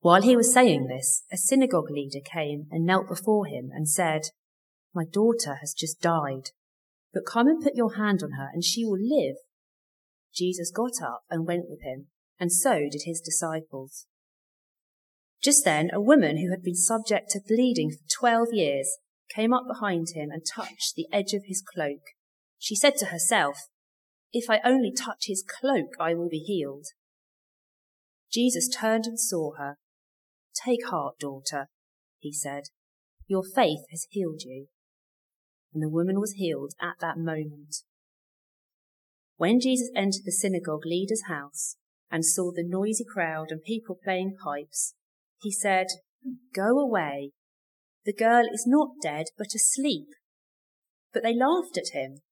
While he was saying this, a synagogue leader came and knelt before him and said, My daughter has just died, but come and put your hand on her and she will live. Jesus got up and went with him, and so did his disciples. Just then, a woman who had been subject to bleeding for twelve years came up behind him and touched the edge of his cloak. She said to herself, If I only touch his cloak, I will be healed. Jesus turned and saw her. Take heart, daughter, he said. Your faith has healed you. And the woman was healed at that moment. When Jesus entered the synagogue leader's house and saw the noisy crowd and people playing pipes, he said, Go away. The girl is not dead, but asleep. But they laughed at him.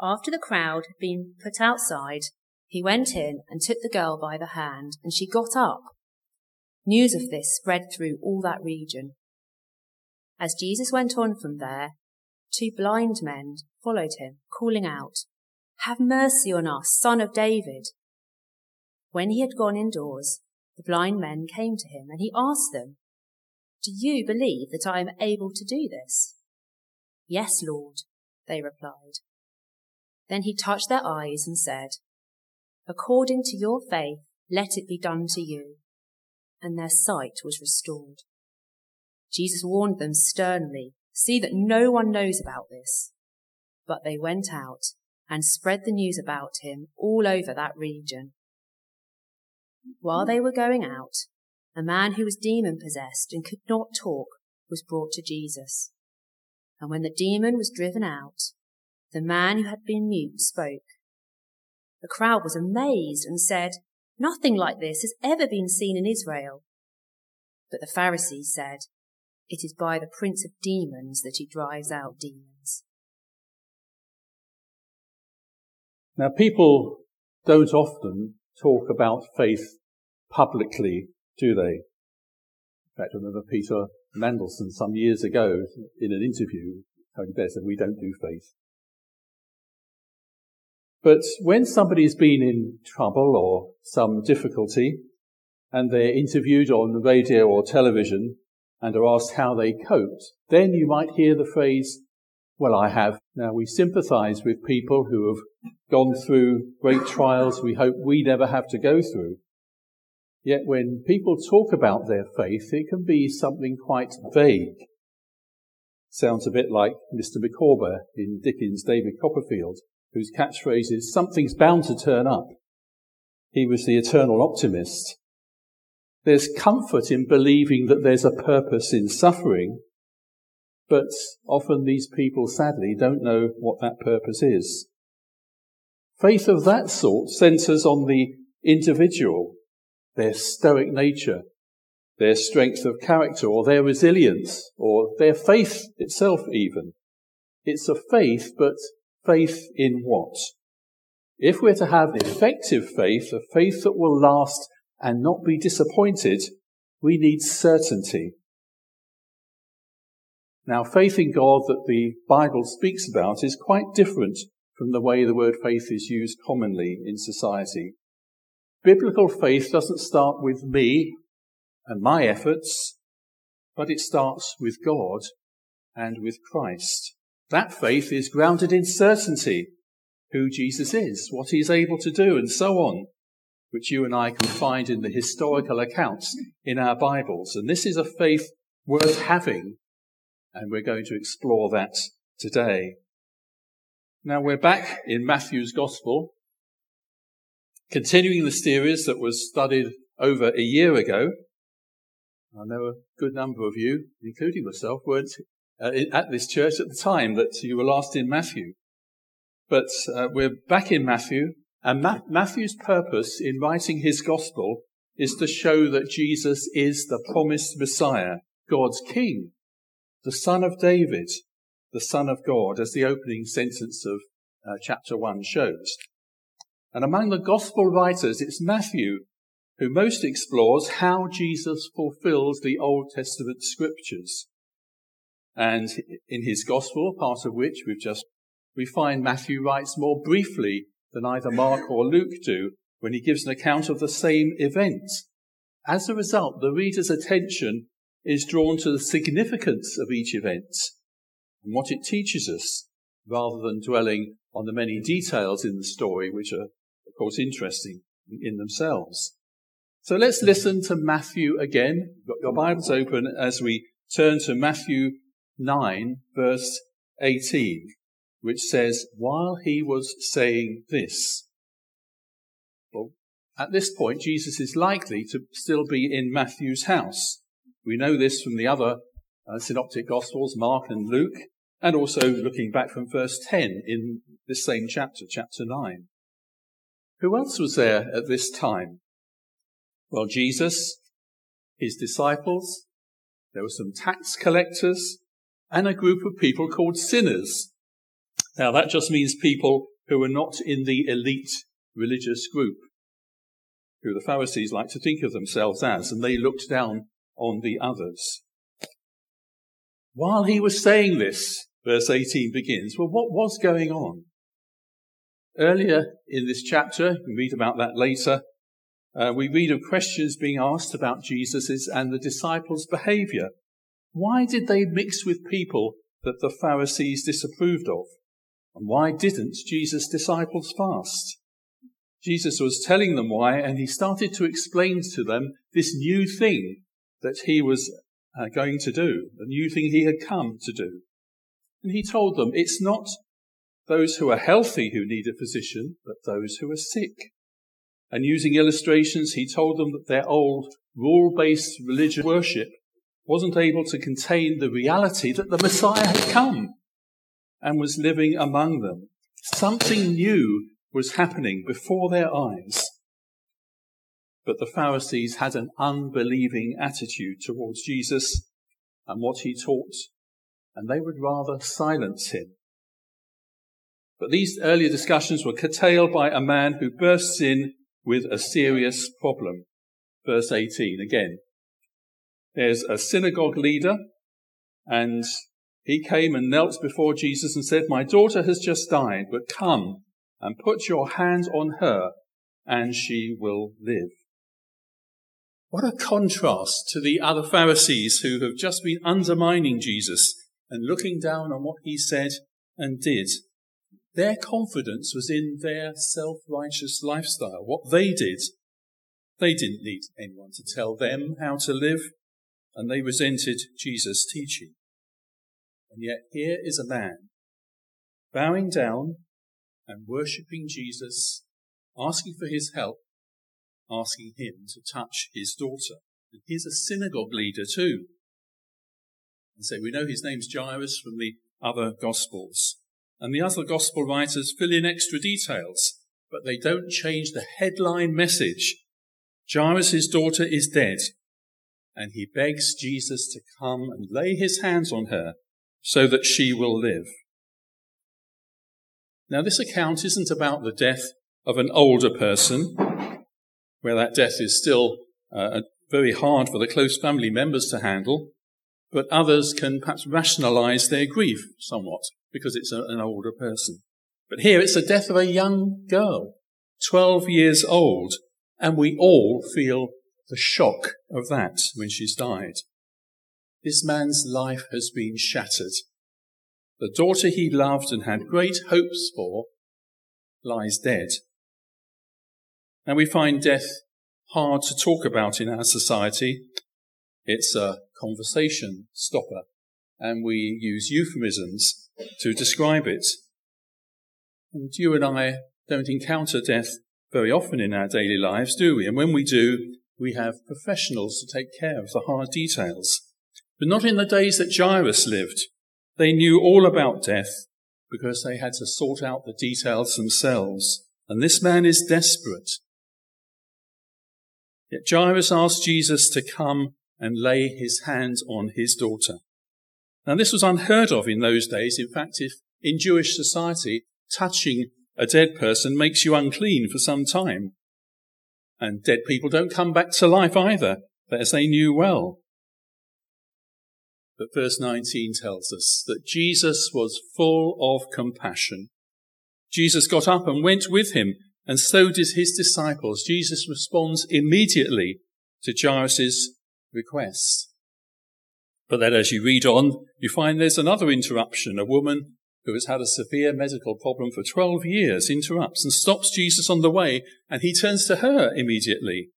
After the crowd had been put outside, he went in and took the girl by the hand, and she got up. News of this spread through all that region. As Jesus went on from there, two blind men followed him, calling out, Have mercy on us, son of David. When he had gone indoors, the blind men came to him, and he asked them, Do you believe that I am able to do this? Yes, Lord, they replied. Then he touched their eyes and said, According to your faith, let it be done to you. And their sight was restored. Jesus warned them sternly, See that no one knows about this. But they went out and spread the news about him all over that region. While they were going out, a man who was demon possessed and could not talk was brought to Jesus. And when the demon was driven out, the man who had been mute spoke. The crowd was amazed and said, Nothing like this has ever been seen in Israel. But the Pharisees said, It is by the prince of demons that he drives out demons. Now, people don't often talk about faith publicly, do they? In fact, I remember Peter Mandelson some years ago in an interview, Tony Blair said, we don't do faith. But when somebody's been in trouble or some difficulty and they're interviewed on radio or television and are asked how they coped, then you might hear the phrase, well, I have. Now we sympathize with people who have gone through great trials we hope we never have to go through. Yet when people talk about their faith, it can be something quite vague. Sounds a bit like Mr. Micawber in Dickens' David Copperfield whose catchphrase is, something's bound to turn up. He was the eternal optimist. There's comfort in believing that there's a purpose in suffering, but often these people sadly don't know what that purpose is. Faith of that sort centers on the individual, their stoic nature, their strength of character, or their resilience, or their faith itself even. It's a faith, but faith in what? If we're to have effective faith, a faith that will last and not be disappointed, we need certainty. Now, faith in God that the Bible speaks about is quite different from the way the word faith is used commonly in society. Biblical faith doesn't start with me and my efforts, but it starts with God and with Christ. That faith is grounded in certainty who Jesus is, what he is able to do, and so on, which you and I can find in the historical accounts in our Bibles. And this is a faith worth having, and we're going to explore that today. Now we're back in Matthew's Gospel, continuing the series that was studied over a year ago. I know a good number of you, including myself, weren't uh, at this church at the time that you were last in Matthew. But uh, we're back in Matthew, and Ma- Matthew's purpose in writing his gospel is to show that Jesus is the promised Messiah, God's King, the Son of David, the Son of God, as the opening sentence of uh, chapter 1 shows. And among the gospel writers, it's Matthew who most explores how Jesus fulfills the Old Testament scriptures. And in his gospel, part of which we've just, we find Matthew writes more briefly than either Mark or Luke do when he gives an account of the same event. As a result, the reader's attention is drawn to the significance of each event and what it teaches us, rather than dwelling on the many details in the story, which are, of course, interesting in themselves. So let's listen to Matthew again. You've Got your Bibles open as we turn to Matthew 9, verse 18, which says, While he was saying this. Well, at this point, Jesus is likely to still be in Matthew's house. We know this from the other uh, synoptic gospels, Mark and Luke, and also looking back from verse 10 in this same chapter, chapter 9. Who else was there at this time? Well, Jesus, his disciples, there were some tax collectors, and a group of people called sinners. Now that just means people who are not in the elite religious group, who the Pharisees like to think of themselves as, and they looked down on the others. While he was saying this, verse 18 begins, well, what was going on? Earlier in this chapter, can read about that later, uh, we read of questions being asked about Jesus' and the disciples' behavior. Why did they mix with people that the Pharisees disapproved of? And why didn't Jesus' disciples fast? Jesus was telling them why, and he started to explain to them this new thing that he was uh, going to do, the new thing he had come to do. And he told them it's not those who are healthy who need a physician, but those who are sick. And using illustrations, he told them that their old rule-based religious worship wasn't able to contain the reality that the Messiah had come and was living among them. Something new was happening before their eyes. But the Pharisees had an unbelieving attitude towards Jesus and what he taught, and they would rather silence him. But these earlier discussions were curtailed by a man who bursts in with a serious problem. Verse 18 again. There's a synagogue leader and he came and knelt before Jesus and said, My daughter has just died, but come and put your hands on her and she will live. What a contrast to the other Pharisees who have just been undermining Jesus and looking down on what he said and did. Their confidence was in their self-righteous lifestyle, what they did. They didn't need anyone to tell them how to live, and they resented Jesus' teaching. And yet here is a man bowing down and worshipping Jesus, asking for his help, asking him to touch his daughter. And he's a synagogue leader too. And so we know his name's Jairus from the other gospels. And the other gospel writers fill in extra details, but they don't change the headline message. Jairus' daughter is dead, and he begs Jesus to come and lay his hands on her so that she will live. Now, this account isn't about the death of an older person, where that death is still uh, very hard for the close family members to handle, but others can perhaps rationalize their grief somewhat because it's a, an older person. But here it's the death of a young girl, 12 years old, and we all feel the shock of that when she's died. This man's life has been shattered. The daughter he loved and had great hopes for lies dead. And we find death hard to talk about in our society. It's a conversation stopper, and we use euphemisms to describe it. And you and I don't encounter death very often in our daily lives, do we? And when we do, we have professionals to take care of the hard details. But not in the days that Jairus lived. They knew all about death because they had to sort out the details themselves. And this man is desperate. Yet Jairus asked Jesus to come and lay his hands on his daughter. Now, this was unheard of in those days. In fact, if in Jewish society, touching a dead person makes you unclean for some time. And dead people don't come back to life either, as they knew well. But verse 19 tells us that Jesus was full of compassion. Jesus got up and went with him, and so did his disciples. Jesus responds immediately to Jairus' request. But then as you read on, you find there's another interruption. A woman who has had a severe medical problem for 12 years interrupts and stops Jesus on the way, and he turns to her immediately.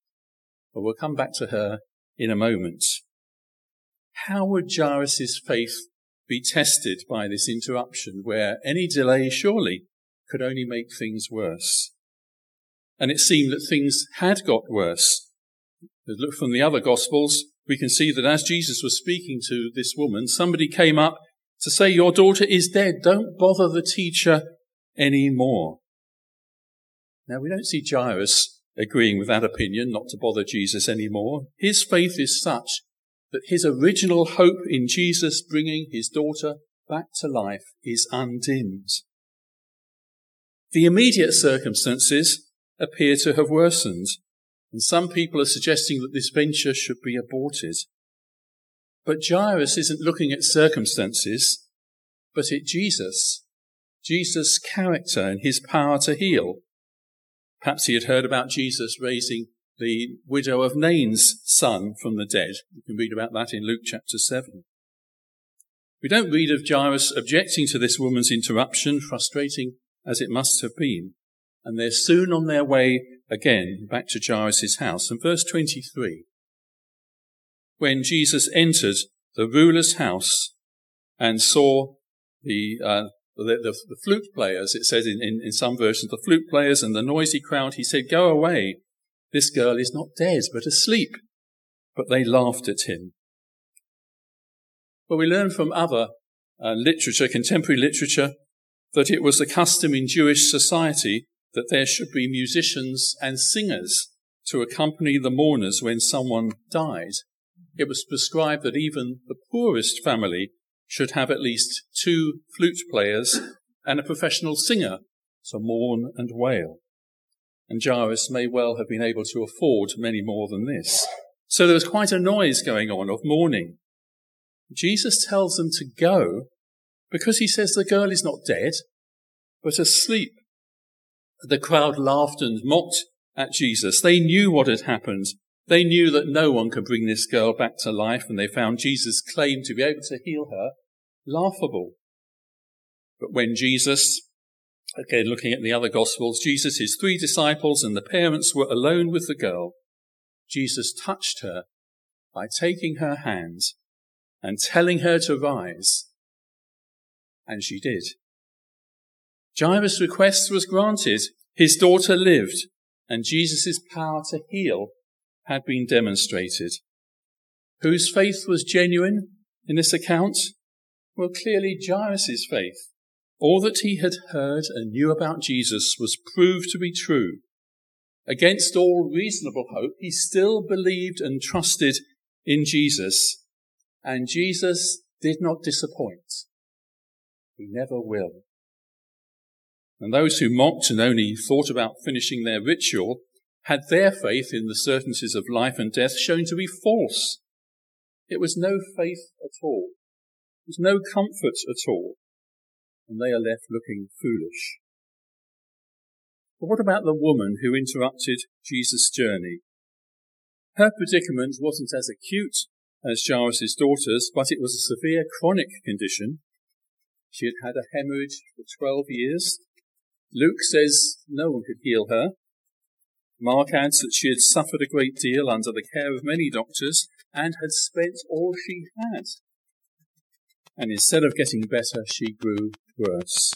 But we'll come back to her in a moment. How would Jairus' faith be tested by this interruption where any delay surely could only make things worse? And it seemed that things had got worse. Look from the other Gospels, we can see that as Jesus was speaking to this woman, somebody came up to say, Your daughter is dead. Don't bother the teacher any more. Now, we don't see Jairus agreeing with that opinion, not to bother Jesus anymore. His faith is such that his original hope in Jesus bringing his daughter back to life is undimmed. The immediate circumstances appear to have worsened. And some people are suggesting that this venture should be aborted. But Jairus isn't looking at circumstances, but at Jesus, Jesus' character and his power to heal. Perhaps he had heard about Jesus raising the widow of Nain's son from the dead. You can read about that in Luke chapter 7. We don't read of Jairus objecting to this woman's interruption, frustrating as it must have been. And they're soon on their way again back to Jairus' house. And verse 23 When Jesus entered the ruler's house and saw the, uh, the, the, the, flute players, it says in, in, in some versions, the flute players and the noisy crowd, he said, Go away. This girl is not dead, but asleep. But they laughed at him. Well, we learn from other uh, literature, contemporary literature, that it was the custom in Jewish society that there should be musicians and singers to accompany the mourners when someone died. It was prescribed that even the poorest family should have at least two flute players and a professional singer to mourn and wail. And Jairus may well have been able to afford many more than this. So there was quite a noise going on of mourning. Jesus tells them to go because he says the girl is not dead, but asleep. The crowd laughed and mocked at Jesus. They knew what had happened. They knew that no one could bring this girl back to life, and they found Jesus' claim to be able to heal her laughable. But when Jesus, again looking at the other Gospels, Jesus, his three disciples, and the parents were alone with the girl, Jesus touched her by taking her hands and telling her to rise. And she did. Jairus' request was granted. His daughter lived, and Jesus' power to heal had been demonstrated. Whose faith was genuine in this account? Well, clearly Jairus' faith. All that he had heard and knew about Jesus was proved to be true. Against all reasonable hope, he still believed and trusted in Jesus, and Jesus did not disappoint. He never will. And those who mocked and only thought about finishing their ritual had their faith in the certainties of life and death shown to be false. It was no faith at all. It was no comfort at all. And they are left looking foolish. But what about the woman who interrupted Jesus' journey? Her predicament wasn't as acute as Jairus' daughter's, but it was a severe chronic condition. She had had a hemorrhage for 12 years Luke says no one could heal her. Mark adds that she had suffered a great deal under the care of many doctors and had spent all she had. And instead of getting better, she grew worse.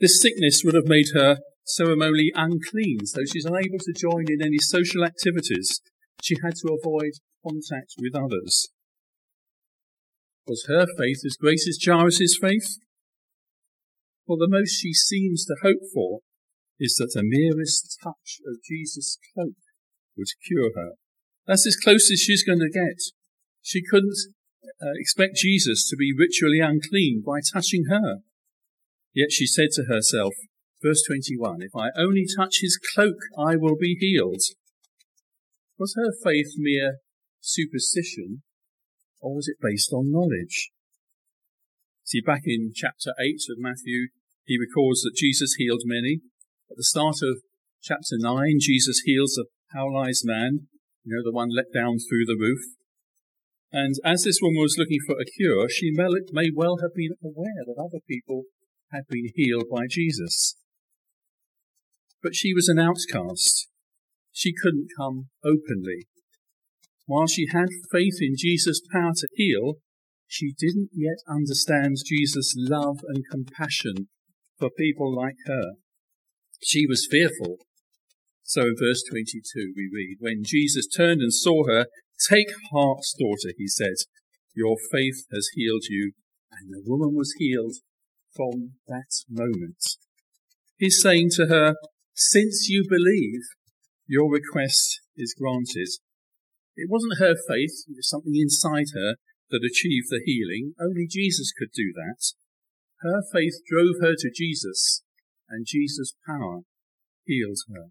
This sickness would have made her ceremonially unclean, so she's unable to join in any social activities. She had to avoid contact with others. Was her faith as great as Jairus' faith? For the most she seems to hope for is that the merest touch of Jesus' cloak would cure her. That's as close as she's going to get. She couldn't uh, expect Jesus to be ritually unclean by touching her. Yet she said to herself, verse 21, if I only touch his cloak, I will be healed. Was her faith mere superstition, or was it based on knowledge? See, back in chapter 8 of Matthew, he records that Jesus healed many. At the start of chapter 9, Jesus heals a paralyzed man. you know, the one let down through the roof. And as this woman was looking for a cure, she may well have been aware that other people had been healed by Jesus. But she was an outcast. She couldn't come openly. While she had faith in Jesus' power to heal, she didn't yet understand Jesus' love and compassion for people like her. She was fearful. So in verse 22 we read, When Jesus turned and saw her, Take heart, daughter, he said, Your faith has healed you. And the woman was healed from that moment. He's saying to her, Since you believe, your request is granted. It wasn't her faith, it was something inside her that achieved the healing. Only Jesus could do that. Her faith drove her to Jesus, and Jesus' power heals her.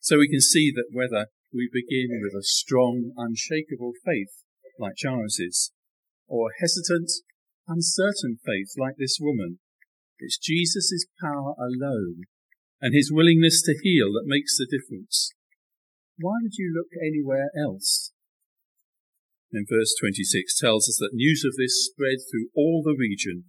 So we can see that whether we begin with a strong, unshakable faith like Jairus's, or hesitant, uncertain faith like this woman, it's Jesus' power alone and his willingness to heal that makes the difference. Why would you look anywhere else? And verse 26 tells us that news of this spread through all the region,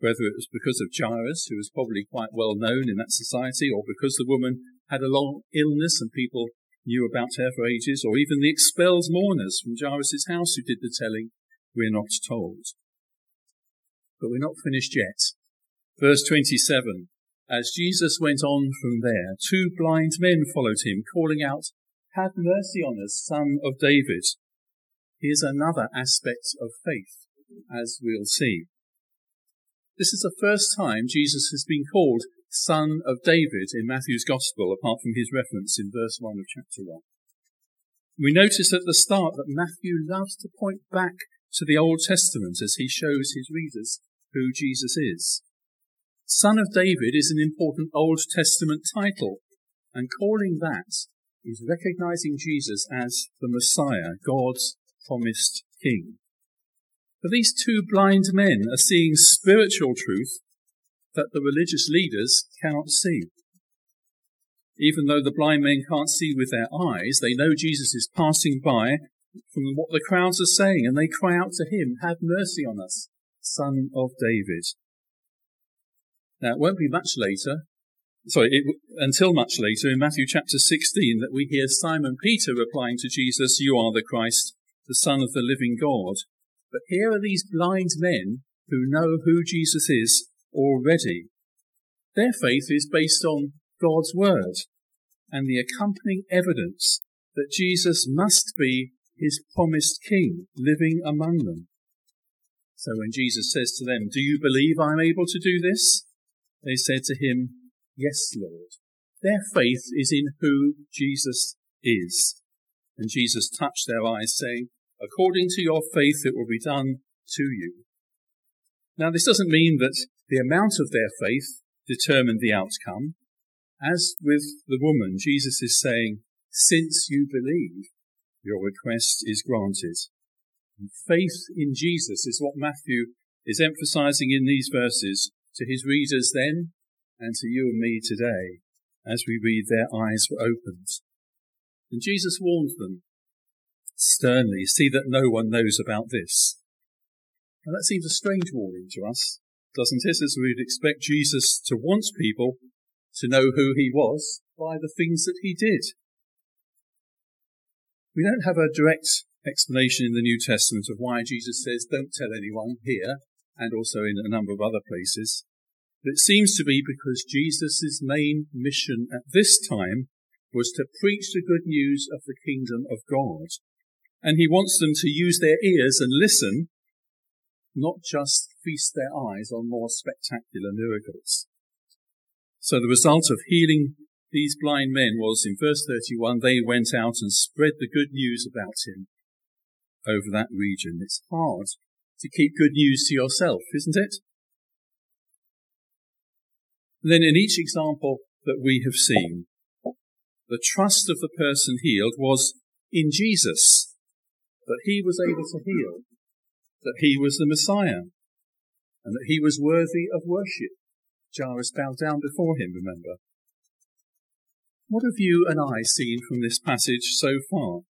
whether it was because of Jairus, who was probably quite well known in that society, or because the woman had a long illness and people knew about her for ages, or even the expelled mourners from Jairus' house who did the telling, we're not told. But we're not finished yet. Verse 27 as Jesus went on from there, two blind men followed him, calling out, Have mercy on us, son of David. Here's another aspect of faith, as we'll see. This is the first time Jesus has been called Son of David in Matthew's Gospel, apart from his reference in verse 1 of chapter 1. We notice at the start that Matthew loves to point back to the Old Testament as he shows his readers who Jesus is. Son of David is an important Old Testament title, and calling that is recognizing Jesus as the Messiah, God's promised King. But these two blind men are seeing spiritual truth that the religious leaders cannot see. Even though the blind men can't see with their eyes, they know Jesus is passing by from what the crowds are saying, and they cry out to him, Have mercy on us, Son of David. Now, it won't be much later, sorry, it, until much later in Matthew chapter 16 that we hear Simon Peter replying to Jesus, You are the Christ, the Son of the living God. But here are these blind men who know who Jesus is already. Their faith is based on God's word and the accompanying evidence that Jesus must be his promised king living among them. So when Jesus says to them, Do you believe I'm able to do this? They said to him, Yes, Lord. Their faith is in who Jesus is. And Jesus touched their eyes, saying, According to your faith, it will be done to you. Now, this doesn't mean that the amount of their faith determined the outcome. As with the woman, Jesus is saying, Since you believe, your request is granted. And faith in Jesus is what Matthew is emphasizing in these verses to his readers then and to you and me today as we read their eyes were opened. And Jesus warned them sternly, see that no one knows about this. Now that seems a strange warning to us, doesn't it? As we'd expect Jesus to want people to know who he was by the things that he did. We don't have a direct explanation in the New Testament of why Jesus says, don't tell anyone here, and also in a number of other places. But it seems to be because Jesus' main mission at this time was to preach the good news of the kingdom of God. And he wants them to use their ears and listen, not just feast their eyes on more spectacular miracles. So the result of healing these blind men was in verse 31, they went out and spread the good news about him over that region. It's hard to keep good news to yourself, isn't it? And then in each example that we have seen, the trust of the person healed was in Jesus, that he was able to heal, that he was the Messiah, and that he was worthy of worship. Jairus bowed down before him, remember. What have you and I seen from this passage so far?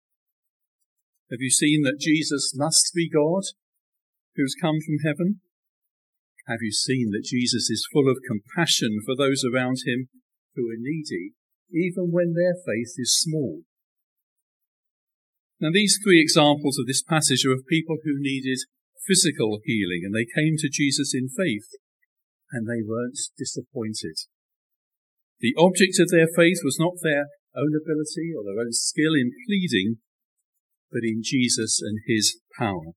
Have you seen that Jesus must be God who's come from heaven? Have you seen that Jesus is full of compassion for those around him who are needy, even when their faith is small? Now, these three examples of this passage are of people who needed physical healing, and they came to Jesus in faith, and they weren't disappointed. The object of their faith was not their own ability or their own skill in pleading, but in Jesus and his power.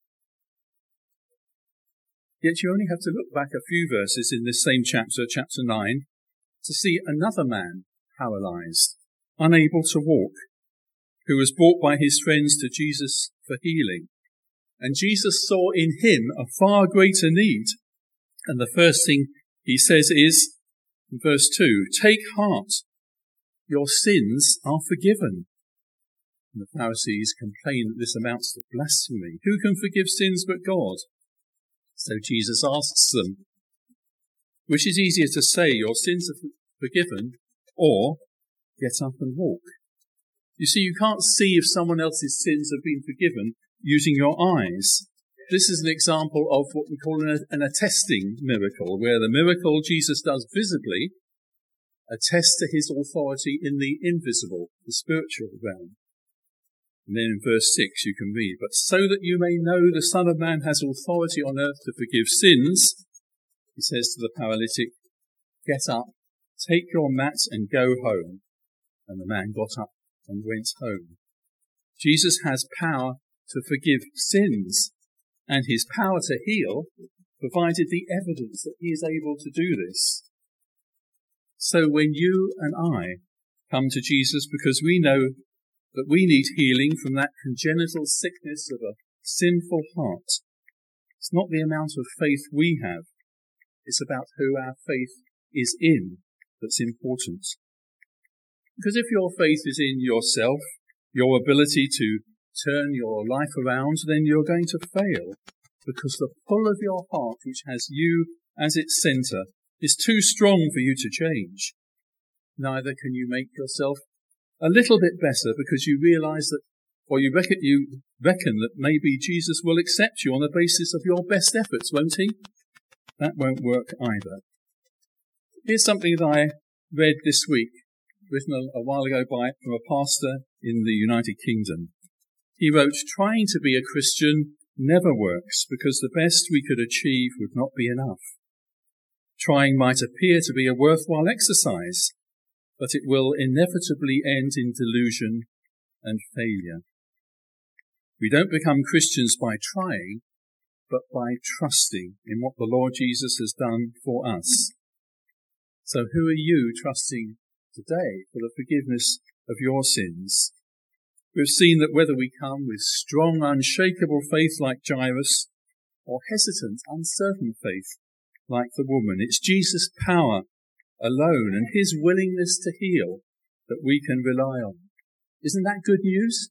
Yet you only have to look back a few verses in this same chapter, chapter 9, to see another man paralyzed, unable to walk, who was brought by his friends to Jesus for healing. And Jesus saw in him a far greater need. And the first thing he says is, in verse 2, Take heart, your sins are forgiven. And the Pharisees complain that this amounts to blasphemy. Who can forgive sins but God? So Jesus asks them, which is easier to say, your sins are forgiven, or get up and walk? You see, you can't see if someone else's sins have been forgiven using your eyes. This is an example of what we call an, an attesting miracle, where the miracle Jesus does visibly attests to his authority in the invisible, the spiritual realm. And then in verse 6 you can read, But so that you may know the Son of Man has authority on earth to forgive sins, he says to the paralytic, Get up, take your mat and go home. And the man got up and went home. Jesus has power to forgive sins, and his power to heal provided the evidence that he is able to do this. So when you and I come to Jesus because we know that we need healing from that congenital sickness of a sinful heart, it's not the amount of faith we have, it's about who our faith is in that's important. Because if your faith is in yourself, your ability to turn your life around, then you're going to fail. Because the pull of your heart, which has you as its center, is too strong for you to change. Neither can you make yourself a little bit better because you realize that, or you reckon, you reckon that maybe Jesus will accept you on the basis of your best efforts, won't he? That won't work either. Here's something that I read this week written a, a while ago by from a pastor in the United Kingdom. He wrote, Trying to be a Christian never works because the best we could achieve would not be enough. Trying might appear to be a worthwhile exercise, but it will inevitably end in delusion and failure. We don't become Christians by trying, but by trusting in what the Lord Jesus has done for us. So who are you trusting today for the forgiveness of your sins. We've seen that whether we come with strong, unshakable faith like Jairus, or hesitant, uncertain faith like the woman, it's Jesus' power alone and his willingness to heal that we can rely on. Isn't that good news?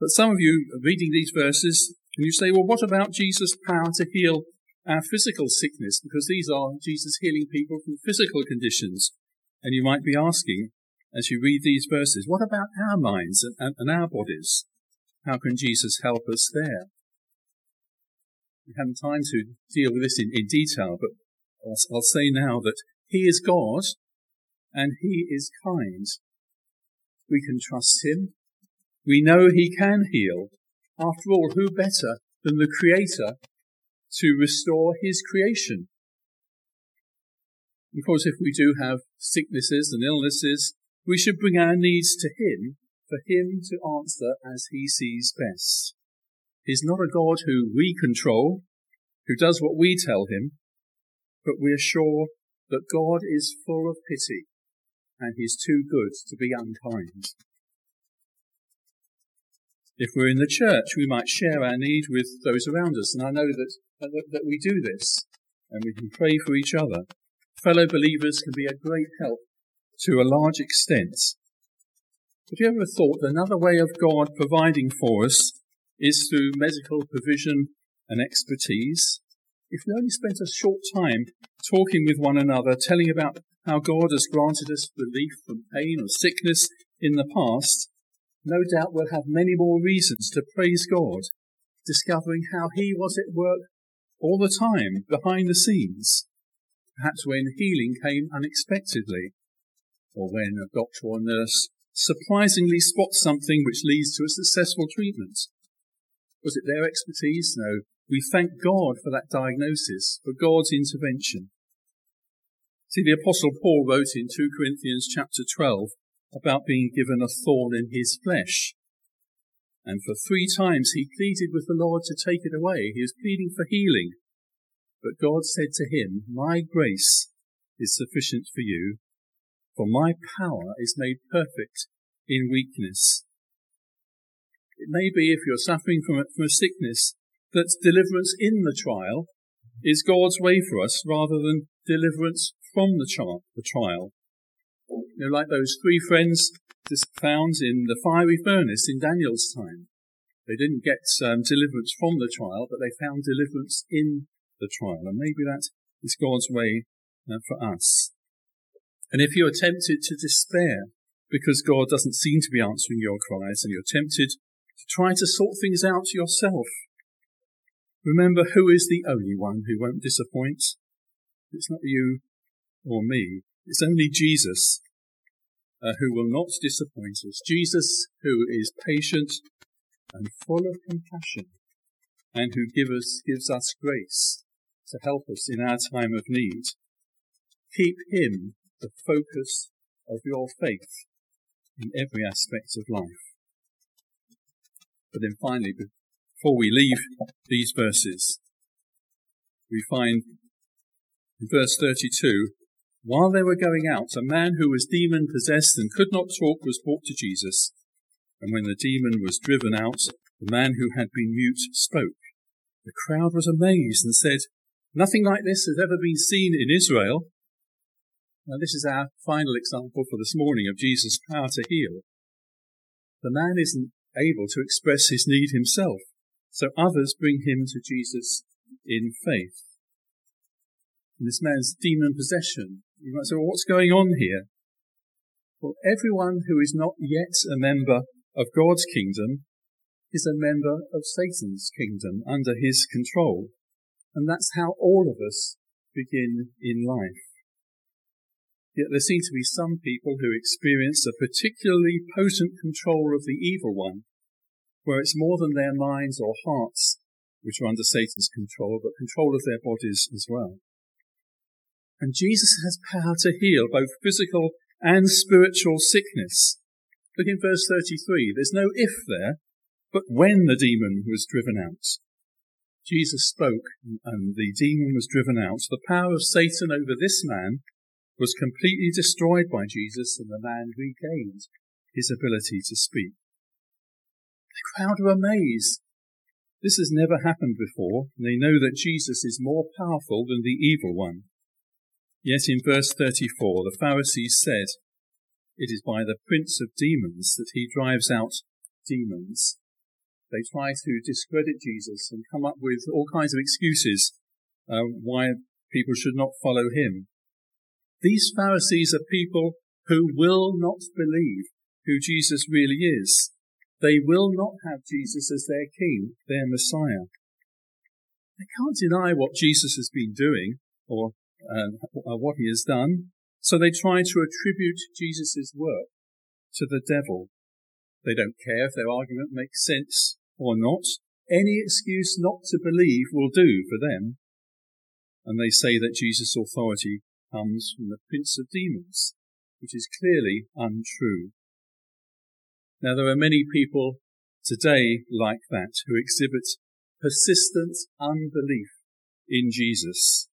But some of you reading these verses and you say, well, what about Jesus' power to heal our physical sickness, because these are Jesus healing people from physical conditions. And you might be asking, as you read these verses, what about our minds and, and, our bodies? How can Jesus help us there? We haven't time to deal with this in, in detail, but I'll, I'll say now that He is God and He is kind. We can trust Him. We know He can heal. After all, who better than the Creator to restore his creation. Of course, if we do have sicknesses and illnesses, we should bring our needs to him for him to answer as he sees best. He's not a God who we control, who does what we tell him, but we are sure that God is full of pity and he's too good to be unkind. If we're in the church, we might share our need with those around us, and I know that uh, that, that we do this and we can pray for each other. Fellow believers can be a great help to a large extent. Have you ever thought that another way of God providing for us is through medical provision and expertise? if we only spent a short time talking with one another, telling about how God has granted us relief from pain or sickness in the past, no doubt we'll have many more reasons to praise God, discovering how He was at work all the time behind the scenes, perhaps when healing came unexpectedly, or when a doctor or nurse surprisingly spots something which leads to a successful treatment. Was it their expertise? No. We thank God for that diagnosis, for God's intervention. See, the apostle Paul wrote in 2 Corinthians chapter 12 about being given a thorn in his flesh. And for three times he pleaded with the Lord to take it away. He was pleading for healing. But God said to him, My grace is sufficient for you, for my power is made perfect in weakness. It may be if you're suffering from a, from a sickness that deliverance in the trial is God's way for us rather than deliverance from the, the trial. You know, like those three friends just found in the fiery furnace in Daniel's time. They didn't get um, deliverance from the trial, but they found deliverance in the trial. And maybe that is God's way uh, for us. And if you're tempted to despair because God doesn't seem to be answering your cries and you're tempted to try to sort things out yourself, remember who is the only one who won't disappoint. It's not you or me. It's only Jesus uh, who will not disappoint us. Jesus who is patient and full of compassion and who give us, gives us grace to help us in our time of need. Keep him the focus of your faith in every aspect of life. But then finally, before we leave these verses, we find in verse 32, while they were going out, a man who was demon possessed and could not talk was brought to Jesus. And when the demon was driven out, the man who had been mute spoke. The crowd was amazed and said, Nothing like this has ever been seen in Israel. Now, this is our final example for this morning of Jesus' power to heal. The man isn't able to express his need himself, so others bring him to Jesus in faith. And this man's demon possession you might say, well, what's going on here? Well, everyone who is not yet a member of God's kingdom is a member of Satan's kingdom under his control. And that's how all of us begin in life. Yet there seem to be some people who experience a particularly potent control of the evil one, where it's more than their minds or hearts which are under Satan's control, but control of their bodies as well. And Jesus has power to heal both physical and spiritual sickness. Look in verse 33. There's no if there, but when the demon was driven out. Jesus spoke and the demon was driven out. The power of Satan over this man was completely destroyed by Jesus and the man regained his ability to speak. The crowd are amazed. This has never happened before, and they know that Jesus is more powerful than the evil one. Yet in verse 34, the Pharisees said, It is by the prince of demons that he drives out demons. They try to discredit Jesus and come up with all kinds of excuses uh, why people should not follow him. These Pharisees are people who will not believe who Jesus really is. They will not have Jesus as their king, their Messiah. They can't deny what Jesus has been doing or uh, what he has done. So they try to attribute Jesus' work to the devil. They don't care if their argument makes sense or not. Any excuse not to believe will do for them. And they say that Jesus' authority comes from the prince of demons, which is clearly untrue. Now there are many people today like that who exhibit persistent unbelief in Jesus.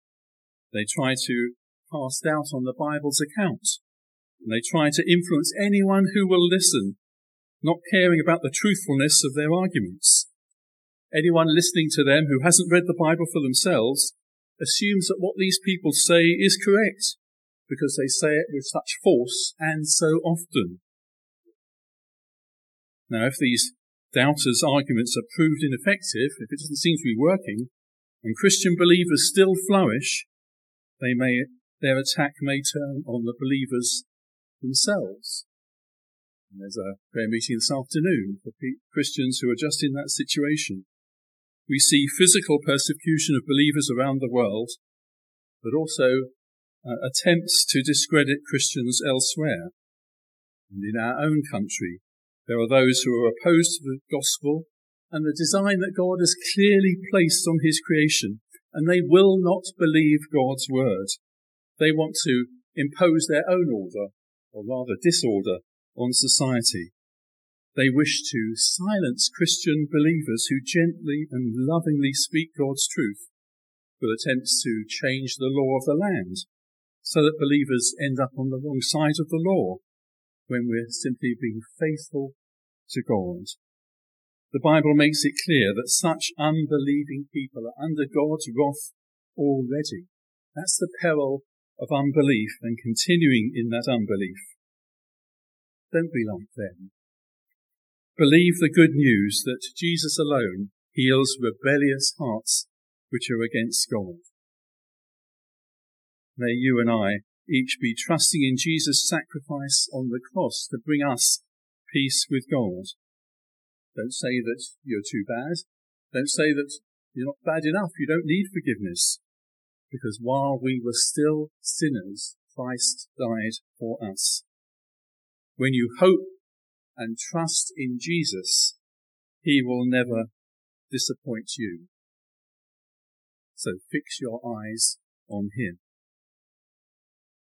They try to cast doubt on the Bible's account. And they try to influence anyone who will listen, not caring about the truthfulness of their arguments. Anyone listening to them who hasn't read the Bible for themselves assumes that what these people say is correct because they say it with such force and so often. Now, if these doubters' arguments are proved ineffective, if it doesn't seem to be working, and Christian believers still flourish, they may, their attack may turn on the believers themselves. And there's a prayer meeting this afternoon for Christians who are just in that situation. We see physical persecution of believers around the world, but also uh, attempts to discredit Christians elsewhere. And in our own country, there are those who are opposed to the gospel and the design that God has clearly placed on his creation, and they will not believe God's word. They want to impose their own order, or rather disorder, on society. They wish to silence Christian believers who gently and lovingly speak God's truth with attempts to change the law of the land so that believers end up on the wrong side of the law when we're simply being faithful to God. The Bible makes it clear that such unbelieving people are under God's wrath already. That's the peril of unbelief and continuing in that unbelief. Don't be like them. Believe the good news that Jesus alone heals rebellious hearts which are against God. May you and I each be trusting in Jesus' sacrifice on the cross to bring us peace with God. Don't say that you're too bad. Don't say that you're not bad enough. You don't need forgiveness. Because while we were still sinners, Christ died for us. When you hope and trust in Jesus, he will never disappoint you. So fix your eyes on him.